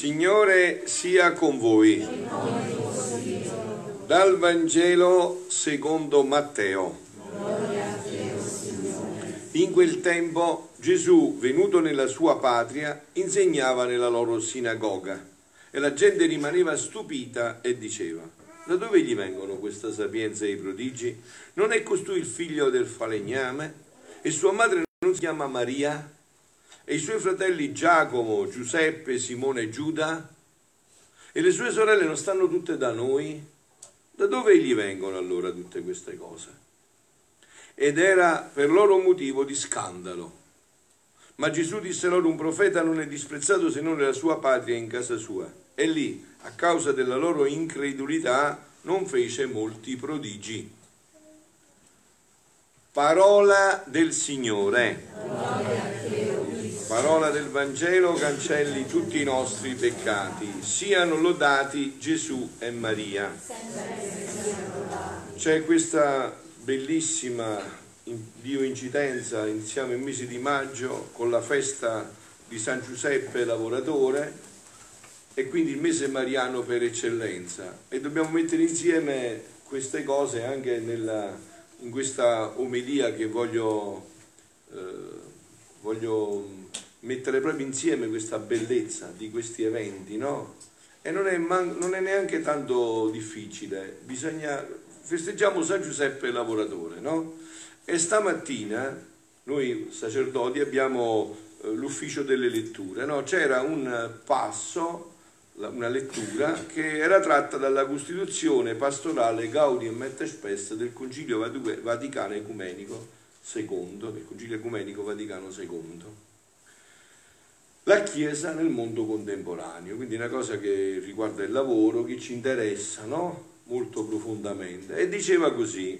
Signore sia con voi. Dal Vangelo secondo Matteo. In quel tempo Gesù, venuto nella sua patria, insegnava nella loro sinagoga e la gente rimaneva stupita e diceva, da dove gli vengono questa sapienza e i prodigi? Non è costui il figlio del falegname? E sua madre non si chiama Maria? e i suoi fratelli Giacomo, Giuseppe, Simone e Giuda? E le sue sorelle non stanno tutte da noi? Da dove gli vengono allora tutte queste cose? Ed era per loro motivo di scandalo. Ma Gesù disse loro un profeta non è disprezzato se non nella sua patria e in casa sua. E lì, a causa della loro incredulità, non fece molti prodigi. Parola del Signore parola del Vangelo cancelli tutti i nostri peccati. Siano lodati Gesù e Maria. C'è questa bellissima Dio incidenza, iniziamo il mese di maggio con la festa di San Giuseppe lavoratore e quindi il mese mariano per eccellenza e dobbiamo mettere insieme queste cose anche nella, in questa omelia che voglio, eh, voglio mettere proprio insieme questa bellezza di questi eventi, no? E non è, non è neanche tanto difficile, bisogna, festeggiamo San Giuseppe lavoratore, no? E stamattina noi sacerdoti abbiamo eh, l'ufficio delle letture, no? C'era un passo, una lettura che era tratta dalla Costituzione pastorale Gaudium et Spes del Concilio Vaticano Ecumenico II, del Concilio Ecumenico Vaticano II la Chiesa nel mondo contemporaneo, quindi una cosa che riguarda il lavoro, che ci interessa no? Molto profondamente. E diceva così,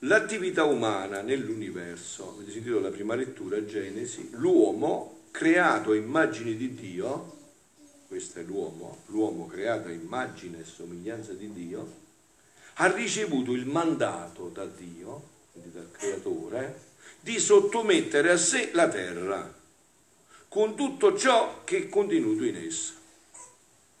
l'attività umana nell'universo, avete sentito la prima lettura, Genesi, l'uomo creato a immagine di Dio, questo è l'uomo, l'uomo creato a immagine e somiglianza di Dio, ha ricevuto il mandato da Dio, quindi dal creatore, di sottomettere a sé la terra con tutto ciò che è contenuto in essa.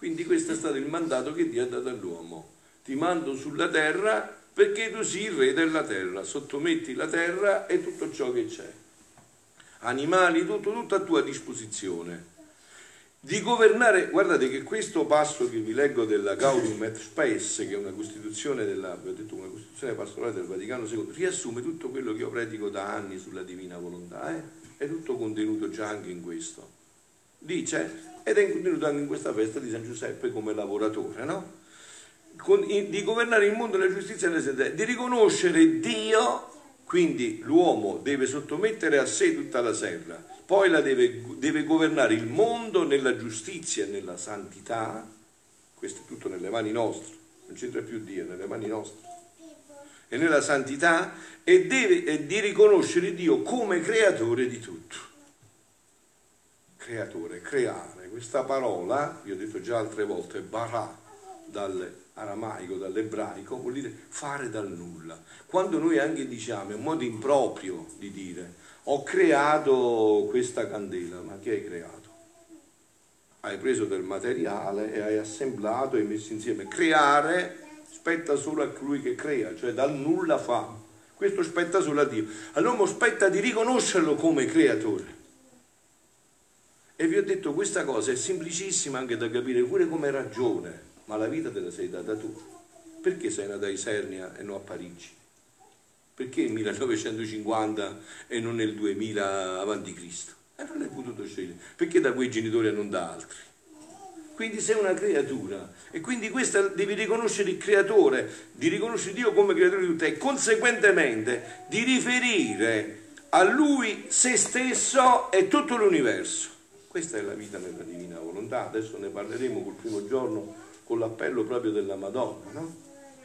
Quindi questo è stato il mandato che Dio ha dato all'uomo. Ti mando sulla terra perché tu sii il re della terra, sottometti la terra e tutto ciò che c'è. Animali, tutto, tutto a tua disposizione. Di governare, guardate che questo passo che vi leggo della Gaudium et Spes, che è una costituzione, della, detto, una costituzione pastorale del Vaticano II, riassume tutto quello che io predico da anni sulla divina volontà. Eh? è tutto contenuto già anche in questo. Dice, ed è contenuto anche in questa festa di San Giuseppe come lavoratore, no? Di governare il mondo nella giustizia e nella sentenza, di riconoscere Dio, quindi l'uomo deve sottomettere a sé tutta la serra, poi la deve, deve governare il mondo nella giustizia e nella santità, questo è tutto nelle mani nostre, non c'entra più Dio, nelle mani nostre e nella santità e, deve, e di riconoscere Dio come creatore di tutto. Creatore, creare, questa parola, vi ho detto già altre volte, barà dall'aramaico, dall'ebraico, vuol dire fare dal nulla. Quando noi anche diciamo, è un modo improprio di dire, ho creato questa candela, ma chi hai creato? Hai preso del materiale e hai assemblato e messo insieme. Creare spetta solo a colui che crea, cioè dal nulla fa. Questo spetta solo a Dio. All'uomo spetta di riconoscerlo come creatore. E vi ho detto questa cosa è semplicissima anche da capire pure come ragione, ma la vita te la sei data tu. Perché sei nata a Isernia e non a Parigi? Perché nel 1950 e non nel 2000 avanti Cristo? E non l'hai potuto scegliere. Perché da quei genitori e non da altri? quindi sei una creatura e quindi questa devi riconoscere il creatore, di riconoscere Dio come creatore di tutto e conseguentemente di riferire a lui se stesso e tutto l'universo. Questa è la vita nella divina volontà, adesso ne parleremo col primo giorno con l'appello proprio della Madonna, no?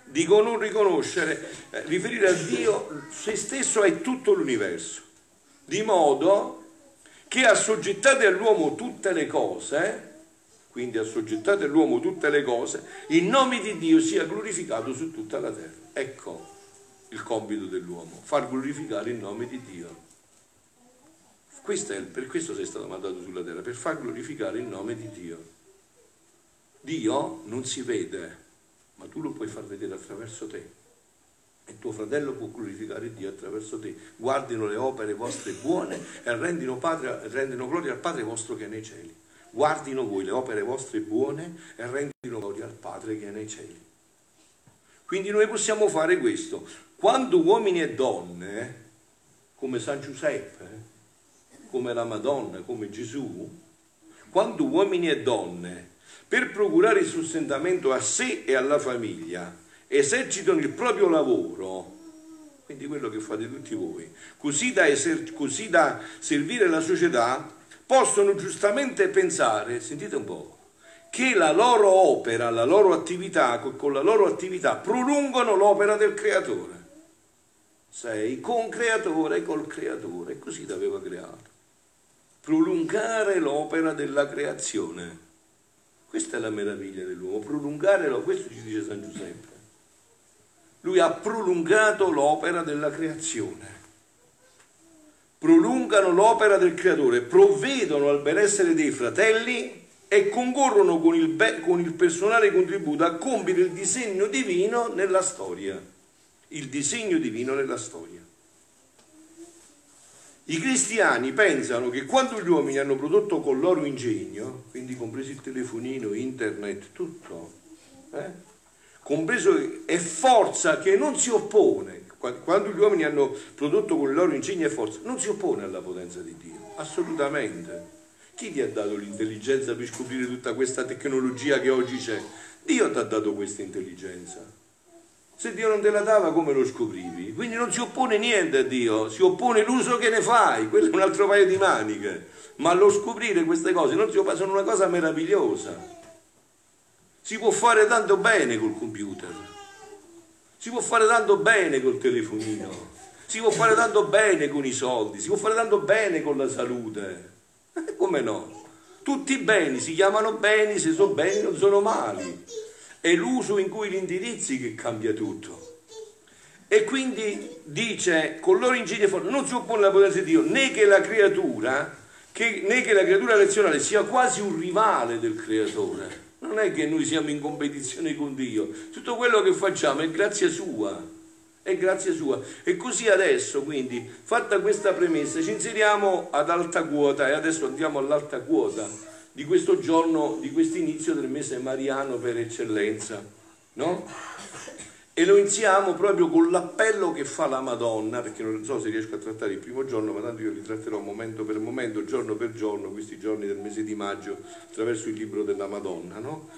di non riconoscere, eh, riferire a Dio se stesso e tutto l'universo, di modo che assoggettate all'uomo tutte le cose, quindi assoggettate all'uomo tutte le cose, il nome di Dio sia glorificato su tutta la terra. Ecco il compito dell'uomo, far glorificare il nome di Dio. Questo per questo sei stato mandato sulla terra, per far glorificare il nome di Dio. Dio non si vede, ma tu lo puoi far vedere attraverso te. E tuo fratello può glorificare Dio attraverso te. Guardino le opere vostre buone e rendino, padre, rendino gloria al Padre vostro che è nei cieli. Guardino voi le opere vostre buone e rendino gloria al Padre che è nei cieli. Quindi noi possiamo fare questo. Quando uomini e donne, come San Giuseppe, come la Madonna, come Gesù, quando uomini e donne, per procurare il sostentamento a sé e alla famiglia, esercitano il proprio lavoro, quindi quello che fate tutti voi, così da, eser- così da servire la società, possono giustamente pensare, sentite un po', che la loro opera, la loro attività, con la loro attività prolungano l'opera del creatore. Sei con creatore col creatore, così l'aveva creato. Prolungare l'opera della creazione. Questa è la meraviglia dell'uomo, prolungare, questo ci dice San Giuseppe. Lui ha prolungato l'opera della creazione. Prolungano l'opera del creatore, provvedono al benessere dei fratelli e concorrono con il, be- con il personale contributo a compiere il disegno divino nella storia. Il disegno divino nella storia. I cristiani pensano che quando gli uomini hanno prodotto con loro ingegno, quindi compreso il telefonino, internet, tutto, eh, compreso è forza che non si oppone, quando gli uomini hanno prodotto con loro ingegno e forza, non si oppone alla potenza di Dio, assolutamente. Chi ti ha dato l'intelligenza per scoprire tutta questa tecnologia che oggi c'è? Dio ti ha dato questa intelligenza. Se Dio non te la dava, come lo scoprivi? Quindi non si oppone niente a Dio, si oppone l'uso che ne fai, quello è un altro paio di maniche. Ma lo scoprire queste cose oppone, sono una cosa meravigliosa. Si può fare tanto bene col computer, si può fare tanto bene col telefonino, si può fare tanto bene con i soldi, si può fare tanto bene con la salute. Come no? Tutti i beni si chiamano beni se sono beni non sono mali è l'uso in cui gli indirizzi che cambia tutto. E quindi dice, con loro ingegno forte, non si oppone alla potenza di Dio, né che la creatura, che, né che la creatura razionale sia quasi un rivale del creatore. Non è che noi siamo in competizione con Dio, tutto quello che facciamo è grazia sua è grazia sua. E così adesso, quindi, fatta questa premessa, ci inseriamo ad alta quota e adesso andiamo all'alta quota di questo giorno, di questo inizio del mese mariano per eccellenza, no? E lo iniziamo proprio con l'appello che fa la Madonna, perché non so se riesco a trattare il primo giorno, ma tanto io li tratterò momento per momento, giorno per giorno, questi giorni del mese di maggio, attraverso il libro della Madonna, no?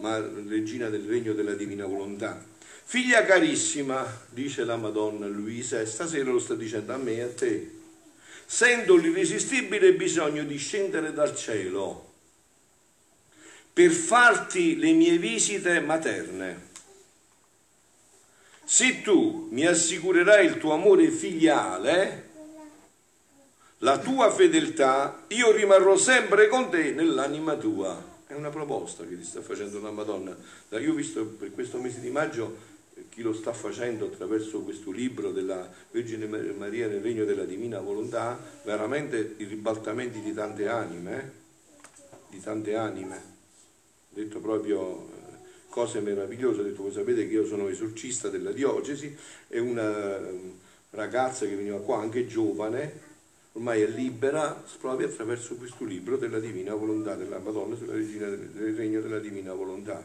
Ma regina del regno della divina volontà. Figlia carissima, dice la Madonna Luisa, e stasera lo sta dicendo a me e a te, sento l'irresistibile bisogno di scendere dal cielo per farti le mie visite materne. Se tu mi assicurerai il tuo amore filiale, la tua fedeltà, io rimarrò sempre con te nell'anima tua. È una proposta che ti sta facendo la Madonna. Io ho visto per questo mese di maggio chi lo sta facendo attraverso questo libro della Vergine Maria nel regno della divina volontà, veramente i ribaltamenti di tante anime, eh? di tante anime detto proprio eh, cose meravigliose, ha detto voi sapete che io sono esorcista della diocesi e una ragazza che veniva qua anche giovane, ormai è libera, proprio attraverso questo libro della Divina Volontà della Madonna sulla Regina del Regno della Divina Volontà.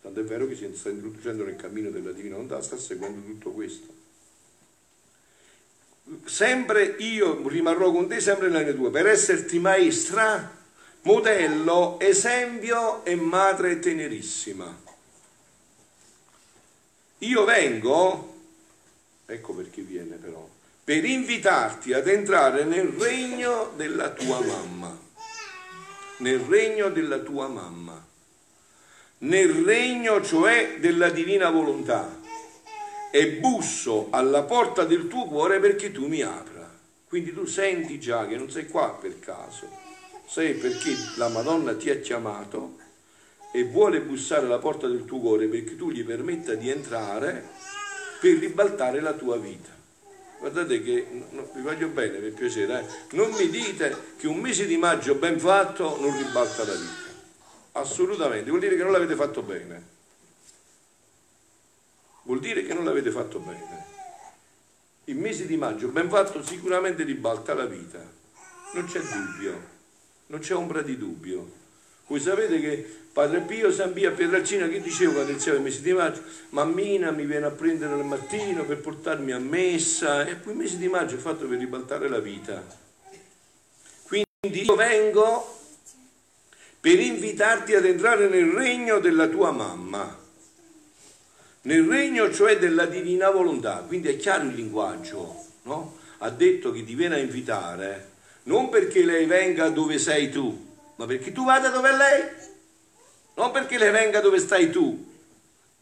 Tanto è vero che si sta introducendo nel cammino della Divina Volontà, sta seguendo tutto questo. Sempre io rimarrò con te sempre nelle tue, per esserti maestra modello, esempio e madre tenerissima. Io vengo, ecco perché viene però, per invitarti ad entrare nel regno della tua mamma, nel regno della tua mamma, nel regno cioè della divina volontà e busso alla porta del tuo cuore perché tu mi apra. Quindi tu senti già che non sei qua per caso, sei perché la Madonna ti ha chiamato e vuole bussare alla porta del tuo cuore perché tu gli permetta di entrare per ribaltare la tua vita. Guardate che no, vi voglio bene per piacere, eh? non mi dite che un mese di maggio ben fatto non ribalta la vita. Assolutamente, vuol dire che non l'avete fatto bene. Vuol dire che non l'avete fatto bene. Il mese di maggio ben fatto sicuramente ribalta la vita. Non c'è dubbio, non c'è ombra di dubbio. Voi sapete che Padre Pio, San Pio a Pietralcina, che diceva iniziava il mese di maggio? Mammina mi viene a prendere al mattino per portarmi a messa e poi il mese di maggio è fatto per ribaltare la vita. Quindi io vengo per invitarti ad entrare nel regno della tua mamma nel regno cioè della divina volontà, quindi è chiaro il linguaggio, no? Ha detto che ti viene a invitare non perché lei venga dove sei tu, ma perché tu vada dove è lei, non perché lei venga dove stai tu,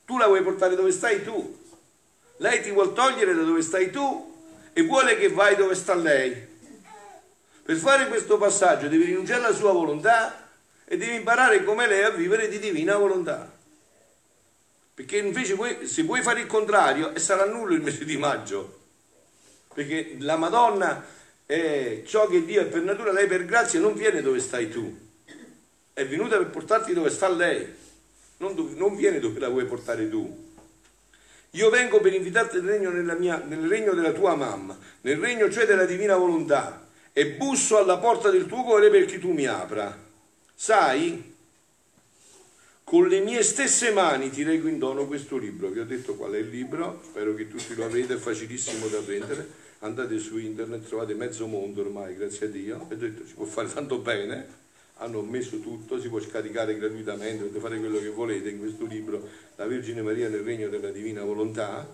tu la vuoi portare dove stai tu, lei ti vuol togliere da dove stai tu e vuole che vai dove sta lei. Per fare questo passaggio devi rinunciare alla sua volontà e devi imparare come lei a vivere di divina volontà. Perché invece se vuoi fare il contrario, sarà nullo il mese di maggio. Perché la Madonna è ciò che Dio è per natura, lei per grazia non viene dove stai tu. È venuta per portarti dove sta lei. Non, dove, non viene dove la vuoi portare tu. Io vengo per invitarti nel regno, mia, nel regno della tua mamma, nel regno cioè della divina volontà, e busso alla porta del tuo cuore perché tu mi apra. Sai? Con le mie stesse mani ti reggo in dono questo libro. Vi ho detto qual è il libro, spero che tutti lo avete, è facilissimo da prendere. Andate su internet, trovate mezzo mondo ormai, grazie a Dio. E ho detto ci può fare tanto bene. Hanno messo tutto, si può scaricare gratuitamente, potete fare quello che volete in questo libro, La Vergine Maria nel Regno della Divina Volontà.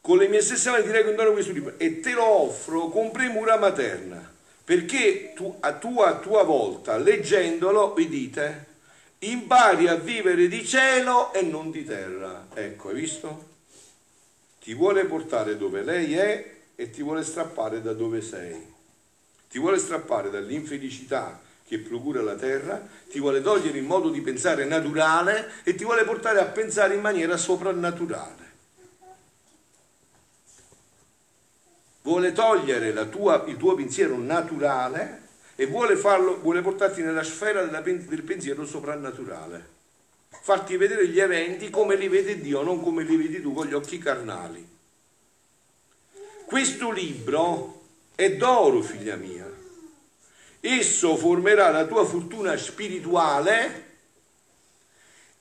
Con le mie stesse mani ti dono questo libro e te lo offro con premura materna, perché tu a tua, a tua volta, leggendolo, vi dite, impari a vivere di cielo e non di terra. Ecco, hai visto? Ti vuole portare dove lei è e ti vuole strappare da dove sei. Ti vuole strappare dall'infelicità che procura la terra, ti vuole togliere il modo di pensare naturale e ti vuole portare a pensare in maniera soprannaturale. Vuole togliere tua, il tuo pensiero naturale e vuole, farlo, vuole portarti nella sfera della, del pensiero soprannaturale, farti vedere gli eventi come li vede Dio, non come li vedi tu con gli occhi carnali. Questo libro è d'oro, figlia mia. Esso formerà la tua fortuna spirituale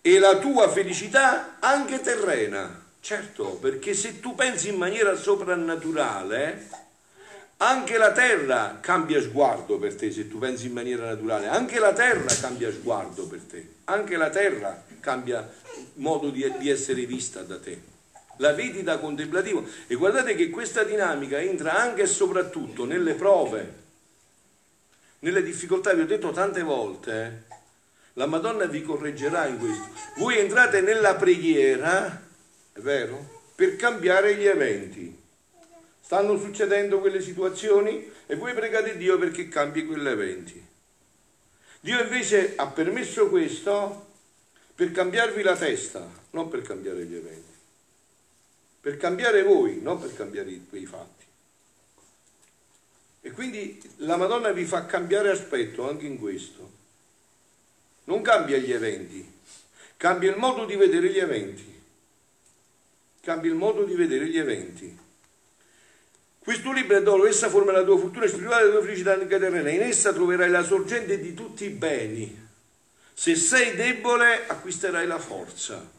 e la tua felicità anche terrena. Certo, perché se tu pensi in maniera soprannaturale, anche la terra cambia sguardo per te se tu pensi in maniera naturale, anche la terra cambia sguardo per te, anche la terra cambia modo di, di essere vista da te. La vedi da contemplativo e guardate che questa dinamica entra anche e soprattutto nelle prove, nelle difficoltà, vi ho detto tante volte, eh, la Madonna vi correggerà in questo. Voi entrate nella preghiera, è vero, per cambiare gli eventi stanno succedendo quelle situazioni e voi pregate Dio perché cambi quegli eventi. Dio invece ha permesso questo per cambiarvi la testa, non per cambiare gli eventi. Per cambiare voi, non per cambiare quei fatti. E quindi la Madonna vi fa cambiare aspetto anche in questo. Non cambia gli eventi, cambia il modo di vedere gli eventi. Cambia il modo di vedere gli eventi. Questo libro è d'oro, essa forma la tua fortuna spirituale e la tua felicità anche terrena. In essa troverai la sorgente di tutti i beni. Se sei debole, acquisterai la forza.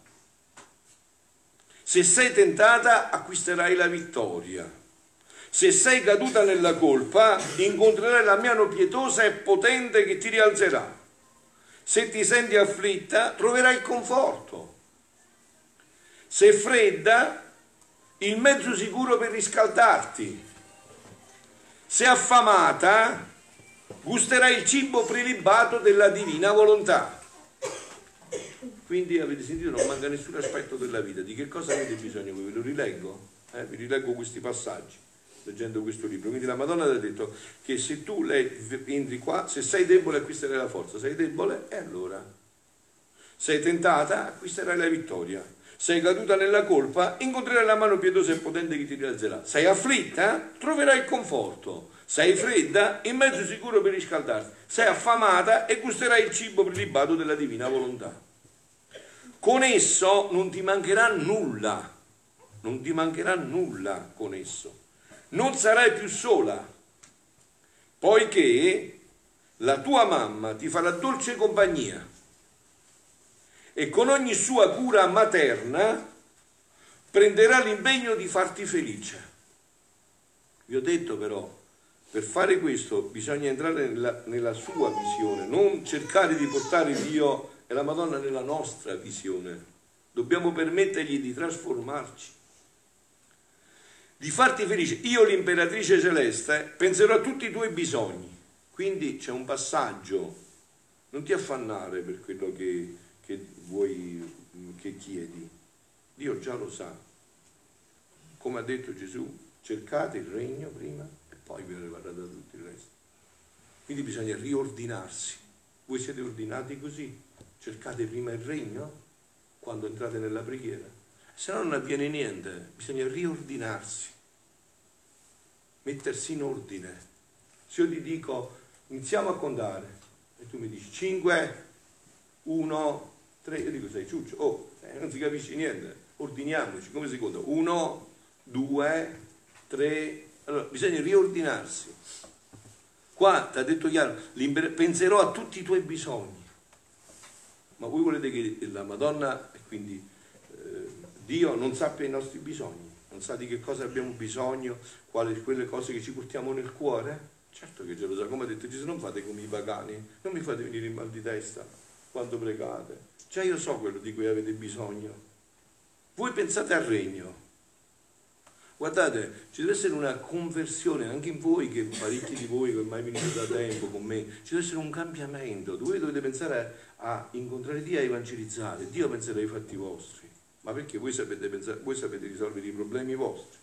Se sei tentata, acquisterai la vittoria. Se sei caduta nella colpa, incontrerai la mano pietosa e potente che ti rialzerà. Se ti senti afflitta, troverai conforto. Se fredda, il mezzo sicuro per riscaldarti. Se affamata, gusterai il cibo prelibato della divina volontà. Quindi avete sentito, non manca nessun aspetto della vita. Di che cosa avete bisogno? Ve lo rileggo? Eh? Vi rileggo questi passaggi leggendo questo libro. Quindi la Madonna ti ha detto che se tu entri qua, se sei debole acquisterai la forza, sei debole e allora sei tentata, acquisterai la vittoria. Sei caduta nella colpa, incontrerai la mano pietosa e potente che ti rialzerà. Sei afflitta, troverai il conforto. Sei fredda, in mezzo sicuro per riscaldarti. Sei affamata e gusterai il cibo prelibato della divina volontà. Con esso non ti mancherà nulla. Non ti mancherà nulla con esso. Non sarai più sola, poiché la tua mamma ti farà dolce compagnia e con ogni sua cura materna prenderà l'impegno di farti felice. Vi ho detto però, per fare questo bisogna entrare nella, nella sua visione, non cercare di portare Dio e la Madonna nella nostra visione. Dobbiamo permettergli di trasformarci, di farti felice. Io, l'imperatrice celeste, penserò a tutti i tuoi bisogni. Quindi c'è un passaggio, non ti affannare per quello che che vuoi, che chiedi. Dio già lo sa. Come ha detto Gesù, cercate il regno prima e poi vi arriverà da tutto il resto. Quindi bisogna riordinarsi. Voi siete ordinati così. Cercate prima il regno quando entrate nella preghiera. Se no non avviene niente. Bisogna riordinarsi. Mettersi in ordine. Se io ti dico iniziamo a contare e tu mi dici 5, 1, tre, io dico sei ciuccio, oh, eh, non si capisce niente, ordiniamoci, come si conta? Uno, due, tre, allora bisogna riordinarsi. Qua ti ha detto chiaro, penserò a tutti i tuoi bisogni. Ma voi volete che la Madonna, e quindi eh, Dio, non sappia i nostri bisogni, non sa di che cosa abbiamo bisogno, quali quelle cose che ci portiamo nel cuore? Certo che ce lo sa, come ha detto Gesù, non fate come i pagani, non mi fate venire in mal di testa quando pregate. Già io so quello di cui avete bisogno. Voi pensate al regno. Guardate, ci deve essere una conversione anche in voi, che parecchi di voi che ormai venite da tempo con me, ci deve essere un cambiamento. Voi dovete pensare a incontrare Dio e a evangelizzare. Dio penserà ai fatti vostri. Ma perché voi sapete, pensare, voi sapete risolvere i problemi vostri?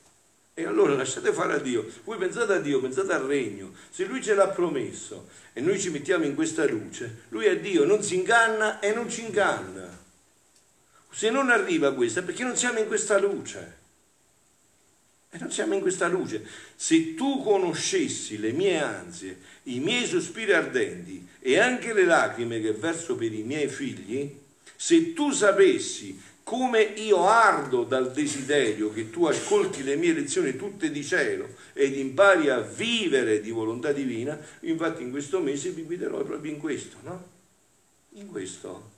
E allora lasciate fare a Dio. Voi pensate a Dio, pensate al regno. Se Lui ce l'ha promesso e noi ci mettiamo in questa luce, Lui è Dio, non si inganna e non ci inganna. Se non arriva questa perché non siamo in questa luce. E non siamo in questa luce. Se tu conoscessi le mie ansie, i miei sospiri ardenti e anche le lacrime che verso per i miei figli, se tu sapessi come io ardo dal desiderio che tu ascolti le mie lezioni tutte di cielo ed impari a vivere di volontà divina, infatti in questo mese vi guiderò proprio in questo, no? In questo.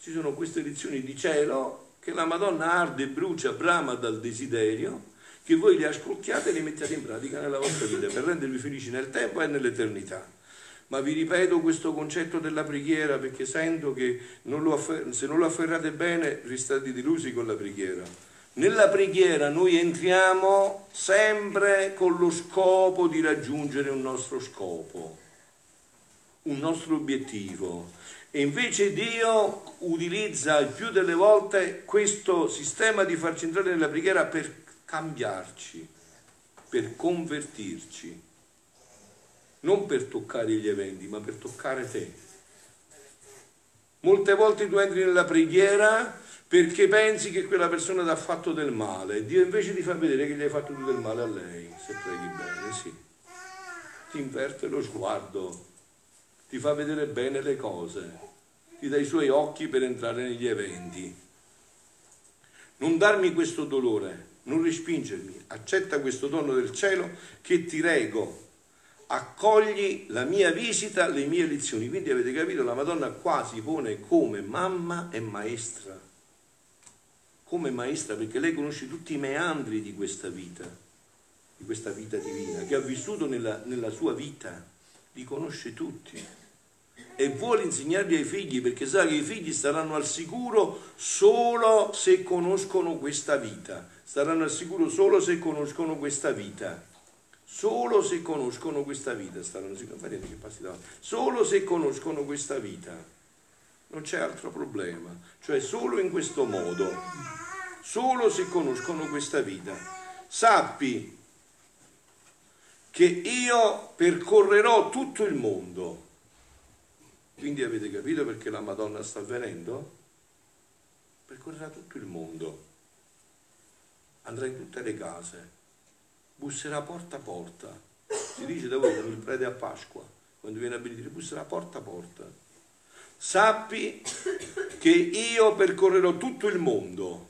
Ci sono queste lezioni di cielo che la Madonna arde e brucia, brama dal desiderio, che voi le ascoltiate e le mettiate in pratica nella vostra vita per rendervi felici nel tempo e nell'eternità ma vi ripeto questo concetto della preghiera perché sento che non affer- se non lo afferrate bene restate delusi con la preghiera. Nella preghiera noi entriamo sempre con lo scopo di raggiungere un nostro scopo, un nostro obiettivo. E invece Dio utilizza il più delle volte questo sistema di farci entrare nella preghiera per cambiarci, per convertirci non per toccare gli eventi, ma per toccare te. Molte volte tu entri nella preghiera perché pensi che quella persona ti ha fatto del male Dio invece ti fa vedere che gli hai fatto tu del male a lei, se preghi bene, sì. Ti inverte lo sguardo, ti fa vedere bene le cose, ti dà i suoi occhi per entrare negli eventi. Non darmi questo dolore, non respingermi, accetta questo dono del cielo che ti rego accogli la mia visita, le mie lezioni. Quindi avete capito, la Madonna qua si pone come mamma e maestra. Come maestra, perché lei conosce tutti i meandri di questa vita, di questa vita divina, che ha vissuto nella, nella sua vita, li conosce tutti. E vuole insegnarli ai figli perché sa che i figli staranno al sicuro solo se conoscono questa vita. Staranno al sicuro solo se conoscono questa vita Solo se conoscono questa vita, staranno sicuri, vedete che passi davanti, solo se conoscono questa vita. non c'è altro problema, cioè solo in questo modo, solo se conoscono questa vita. Sappi che io percorrerò tutto il mondo. Quindi avete capito perché la Madonna sta avvenendo? Percorrerà tutto il mondo, andrà in tutte le case, busserà porta a porta. Si dice da voi il prete a Pasqua, quando viene a benedire, busserà porta a porta sappi che io percorrerò tutto il mondo,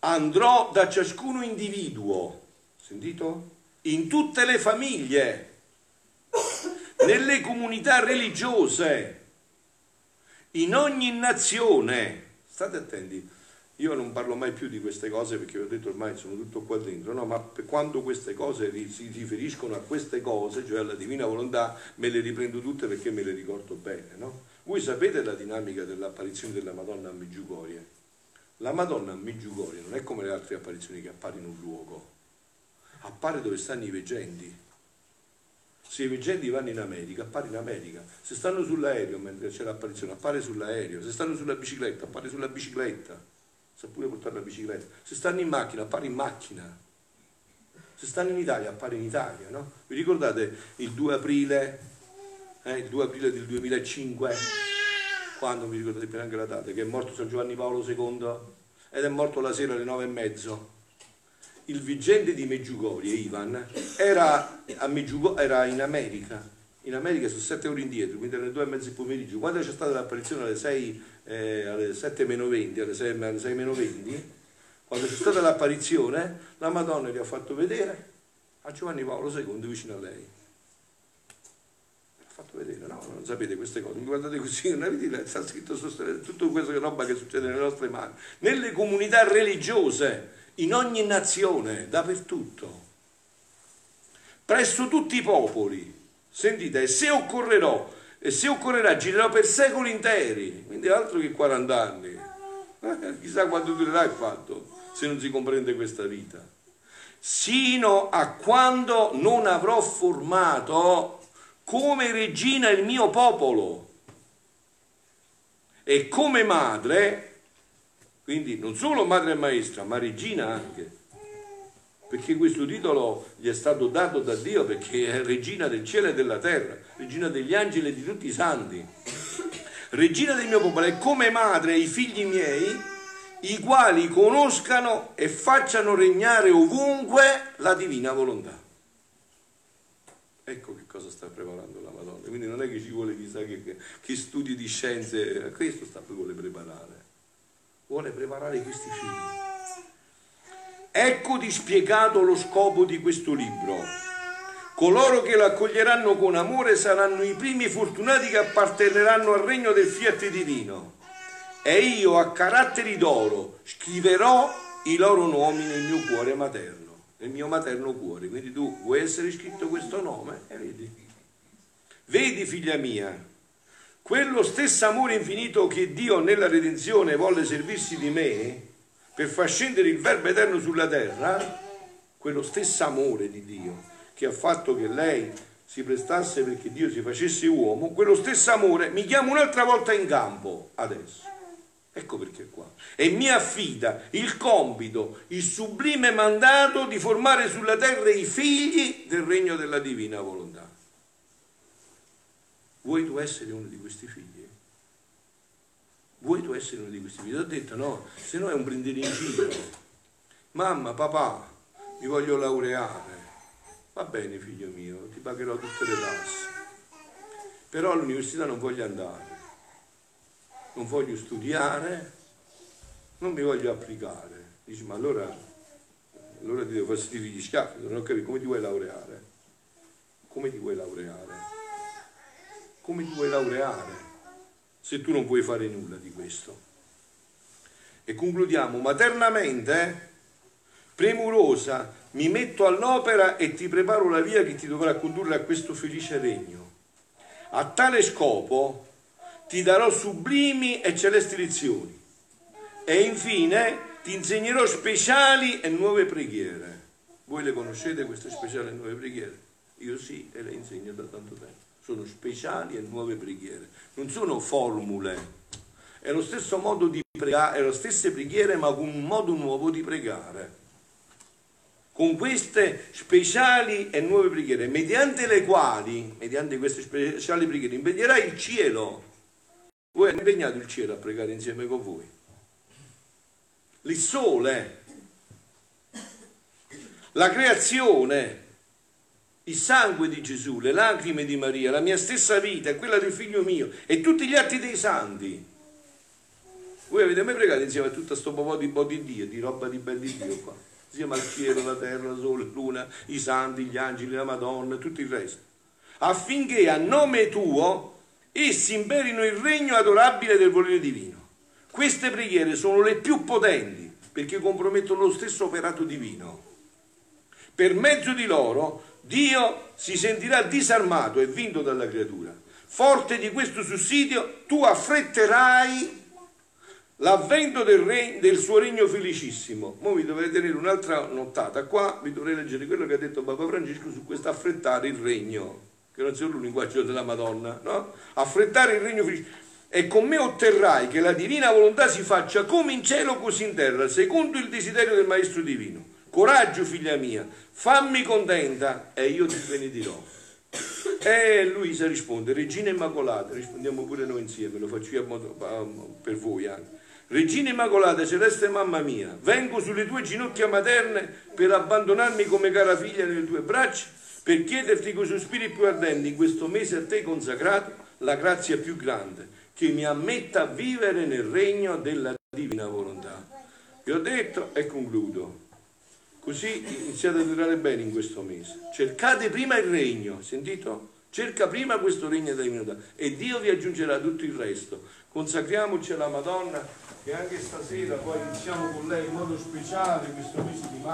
andrò da ciascuno individuo, sentito? In tutte le famiglie, nelle comunità religiose, in ogni nazione. State attenti, io non parlo mai più di queste cose perché ho detto ormai sono tutto qua dentro, no? ma quando queste cose si riferiscono a queste cose, cioè alla divina volontà, me le riprendo tutte perché me le ricordo bene, no? Voi sapete la dinamica dell'apparizione della Madonna a Meggiugorie? La Madonna a Meggiugorie non è come le altre apparizioni che appare in un luogo, appare dove stanno i veggenti. Se i veggenti vanno in America, appare in America. Se stanno sull'aereo mentre c'è l'apparizione, appare sull'aereo. Se stanno sulla bicicletta, appare sulla bicicletta. Sa pure portare la bicicletta. Se stanno in macchina, appare in macchina. Se stanno in Italia, appare in Italia, no? Vi ricordate il 2 aprile eh, il 2 aprile del 2005, quando mi ricordate più anche la data, che è morto San Giovanni Paolo II ed è morto la sera alle nove e mezzo. Il vigente di Meggiugorie, Ivan, era, Meggiugo, era in America, in America sono sette ore indietro, quindi alle due e mezzo di pomeriggio. Quando c'è stata l'apparizione alle 6, eh, alle 7 meno 20, alle 6, alle 6 meno 20, quando c'è stata l'apparizione, la Madonna gli ha fatto vedere a Giovanni Paolo II vicino a lei fatto vedere, no, non sapete queste cose, mi guardate così, non avete sta scritto su tutta questa roba che succede nelle nostre mani, nelle comunità religiose, in ogni nazione, dappertutto, presso tutti i popoli, sentite, e se occorrerò, e se occorrerà girerò per secoli interi, quindi altro che 40 anni, eh, chissà quanto durerà il fatto, se non si comprende questa vita, sino a quando non avrò formato come regina il mio popolo e come madre, quindi non solo madre e maestra, ma regina anche, perché questo titolo gli è stato dato da Dio perché è regina del cielo e della terra, regina degli angeli e di tutti i santi, regina del mio popolo e come madre i figli miei, i quali conoscano e facciano regnare ovunque la divina volontà. Ecco che cosa sta preparando la Madonna. Quindi non è che ci vuole chissà che, che studi di scienze, questo sta vuole preparare. Vuole preparare questi figli. Ecco dispiegato lo scopo di questo libro. Coloro che lo accoglieranno con amore saranno i primi fortunati che apparteneranno al regno del fiat divino. E io a caratteri d'oro scriverò i loro nomi nel mio cuore materno nel mio materno cuore. Quindi tu vuoi essere scritto questo nome e vedi. Vedi, figlia mia, quello stesso amore infinito che Dio nella redenzione volle servirsi di me per far scendere il Verbo eterno sulla terra, quello stesso amore di Dio che ha fatto che lei si prestasse perché Dio si facesse uomo, quello stesso amore mi chiama un'altra volta in campo adesso. Ecco perché qua. E mi affida il compito, il sublime mandato di formare sulla terra i figli del regno della divina volontà. Vuoi tu essere uno di questi figli? Vuoi tu essere uno di questi? Ti ho detto no, se no è un prendere in giro. Mamma, papà, mi voglio laureare. Va bene figlio mio, ti pagherò tutte le tasse. Però all'università non voglio andare non voglio studiare, non mi voglio applicare. Dici, ma allora, allora ti devo far sentire gli schiaffi, non ho capito come ti vuoi laureare. Come ti vuoi laureare? Come ti vuoi laureare se tu non puoi fare nulla di questo? E concludiamo, maternamente, premurosa, mi metto all'opera e ti preparo la via che ti dovrà condurre a questo felice regno. A tale scopo ti darò sublimi e celesti lezioni e infine ti insegnerò speciali e nuove preghiere. Voi le conoscete queste speciali e nuove preghiere? Io sì e le insegno da tanto tempo. Sono speciali e nuove preghiere, non sono formule, è lo stesso modo di pregare, è le stesse preghiere ma con un modo nuovo di pregare. Con queste speciali e nuove preghiere, mediante le quali, mediante queste speciali preghiere, impegnerai il cielo. Voi avete impegnato il cielo a pregare insieme con voi. Il sole, la creazione, il sangue di Gesù, le lacrime di Maria, la mia stessa vita e quella del figlio mio e tutti gli atti dei santi. Voi avete mai pregato insieme a tutto questo po' di, po' di Dio, di roba di bel di Dio qua? Insieme al cielo, la terra, il sole, luna, i santi, gli angeli, la Madonna, tutto il resto. Affinché a nome tuo essi imperino il regno adorabile del volere divino. Queste preghiere sono le più potenti perché compromettono lo stesso operato divino. Per mezzo di loro Dio si sentirà disarmato e vinto dalla creatura. Forte di questo sussidio, tu affretterai l'avvento del, re, del, suo regno felicissimo. Ora vi dovrei tenere un'altra nottata. Qua vi dovrei leggere quello che ha detto Papa Francesco su questo affrettare il regno, che non sia un linguaggio della Madonna, no? Affrettare il regno felicissimo. E con me otterrai che la divina volontà si faccia come in cielo così in terra, secondo il desiderio del Maestro Divino. Coraggio, figlia mia, fammi contenta e io ti benedirò. E Luisa risponde, Regina Immacolata, rispondiamo pure noi insieme, lo faccio io per voi anche. Regina Immacolata, celeste mamma mia, vengo sulle tue ginocchia materne per abbandonarmi come cara figlia nelle tue braccia, per chiederti con i sospiri più ardenti in questo mese a te consacrato la grazia più grande, che mi ammetta a vivere nel regno della divina volontà. Vi ho detto e concludo. Così iniziate a durare bene in questo mese. Cercate prima il regno, sentito? Cerca prima questo regno della divinità e Dio vi aggiungerà tutto il resto. Consacriamoci alla Madonna e anche stasera poi iniziamo con lei in modo speciale questo mese di maggio.